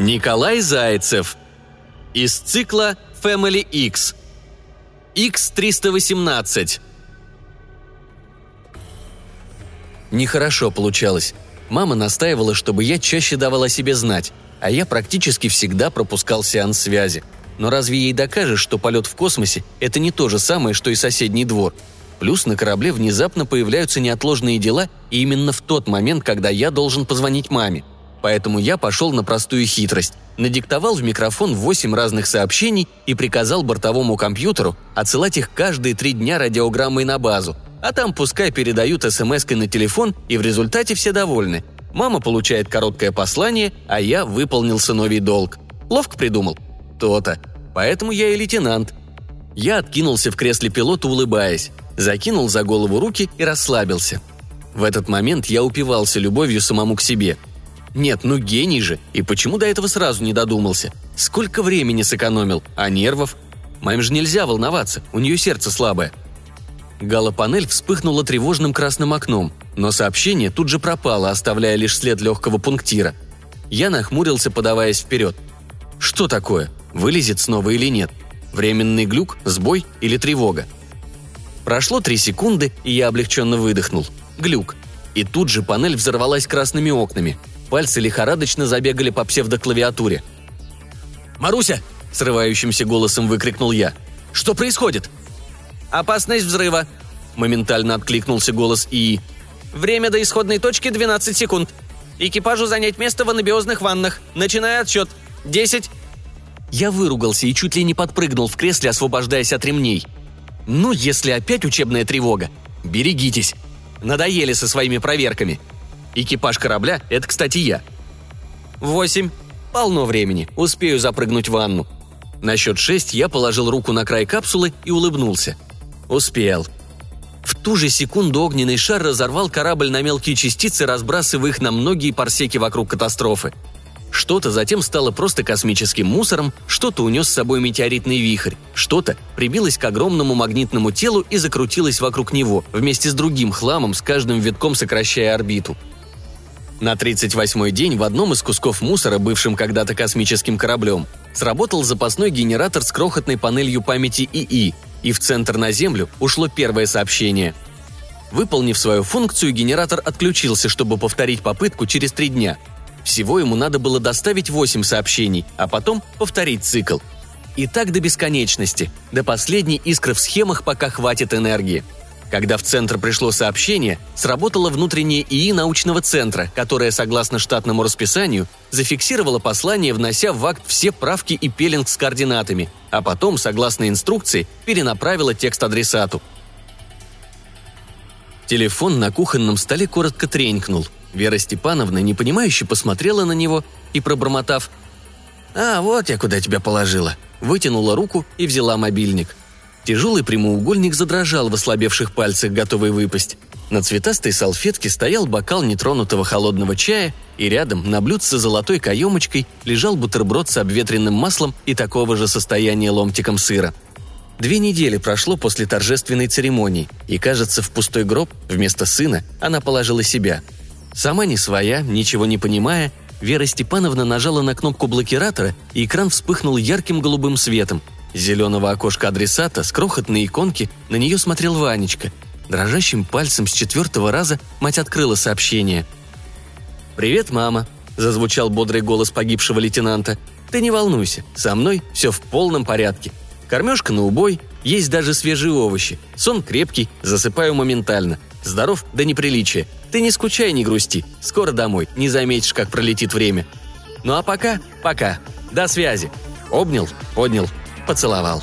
Николай Зайцев. Из цикла Family X. X318. Нехорошо получалось. Мама настаивала, чтобы я чаще давала себе знать, а я практически всегда пропускал сеанс связи. Но разве ей докажешь, что полет в космосе – это не то же самое, что и соседний двор? Плюс на корабле внезапно появляются неотложные дела, и именно в тот момент, когда я должен позвонить маме – Поэтому я пошел на простую хитрость. Надиктовал в микрофон восемь разных сообщений и приказал бортовому компьютеру отсылать их каждые три дня радиограммой на базу. А там пускай передают смс на телефон, и в результате все довольны. Мама получает короткое послание, а я выполнил сыновий долг. Ловко придумал? То-то. Поэтому я и лейтенант. Я откинулся в кресле пилота, улыбаясь, закинул за голову руки и расслабился. В этот момент я упивался любовью самому к себе – нет, ну гений же, и почему до этого сразу не додумался? Сколько времени сэкономил, а нервов? Маме же нельзя волноваться, у нее сердце слабое. Галопанель вспыхнула тревожным красным окном, но сообщение тут же пропало, оставляя лишь след легкого пунктира. Я нахмурился, подаваясь вперед. Что такое? Вылезет снова или нет? Временный глюк, сбой или тревога? Прошло три секунды, и я облегченно выдохнул. Глюк. И тут же панель взорвалась красными окнами – Пальцы лихорадочно забегали по псевдоклавиатуре. «Маруся!» – срывающимся голосом выкрикнул я. «Что происходит?» «Опасность взрыва!» – моментально откликнулся голос ИИ. «Время до исходной точки 12 секунд. Экипажу занять место в анабиозных ваннах. Начиная отсчет. 10, я выругался и чуть ли не подпрыгнул в кресле, освобождаясь от ремней. «Ну, если опять учебная тревога, берегитесь. Надоели со своими проверками. Экипаж корабля – это, кстати, я. Восемь. Полно времени. Успею запрыгнуть в ванну. На счет шесть я положил руку на край капсулы и улыбнулся. Успел. В ту же секунду огненный шар разорвал корабль на мелкие частицы, разбрасывая их на многие парсеки вокруг катастрофы. Что-то затем стало просто космическим мусором, что-то унес с собой метеоритный вихрь, что-то прибилось к огромному магнитному телу и закрутилось вокруг него, вместе с другим хламом, с каждым витком сокращая орбиту – на 38-й день в одном из кусков мусора, бывшим когда-то космическим кораблем, сработал запасной генератор с крохотной панелью памяти ИИ, и в центр на Землю ушло первое сообщение. Выполнив свою функцию, генератор отключился, чтобы повторить попытку через три дня. Всего ему надо было доставить 8 сообщений, а потом повторить цикл. И так до бесконечности, до последней искры в схемах, пока хватит энергии – когда в центр пришло сообщение, сработало внутреннее ИИ научного центра, которое, согласно штатному расписанию, зафиксировало послание, внося в акт все правки и пеленг с координатами, а потом, согласно инструкции, перенаправило текст адресату. Телефон на кухонном столе коротко тренькнул. Вера Степановна непонимающе посмотрела на него и, пробормотав «А, вот я куда тебя положила», вытянула руку и взяла мобильник. Тяжелый прямоугольник задрожал в ослабевших пальцах, готовый выпасть. На цветастой салфетке стоял бокал нетронутого холодного чая, и рядом, на блюдце с золотой каемочкой, лежал бутерброд с обветренным маслом и такого же состояния ломтиком сыра. Две недели прошло после торжественной церемонии, и, кажется, в пустой гроб вместо сына она положила себя. Сама не своя, ничего не понимая, Вера Степановна нажала на кнопку блокиратора, и экран вспыхнул ярким голубым светом – зеленого окошка адресата с крохотной иконки на нее смотрел Ванечка. Дрожащим пальцем с четвертого раза мать открыла сообщение. «Привет, мама», – зазвучал бодрый голос погибшего лейтенанта. «Ты не волнуйся, со мной все в полном порядке. Кормежка на убой, есть даже свежие овощи. Сон крепкий, засыпаю моментально. Здоров до неприличия. Ты не скучай, не грусти. Скоро домой, не заметишь, как пролетит время. Ну а пока, пока. До связи. Обнял, поднял, поцеловал.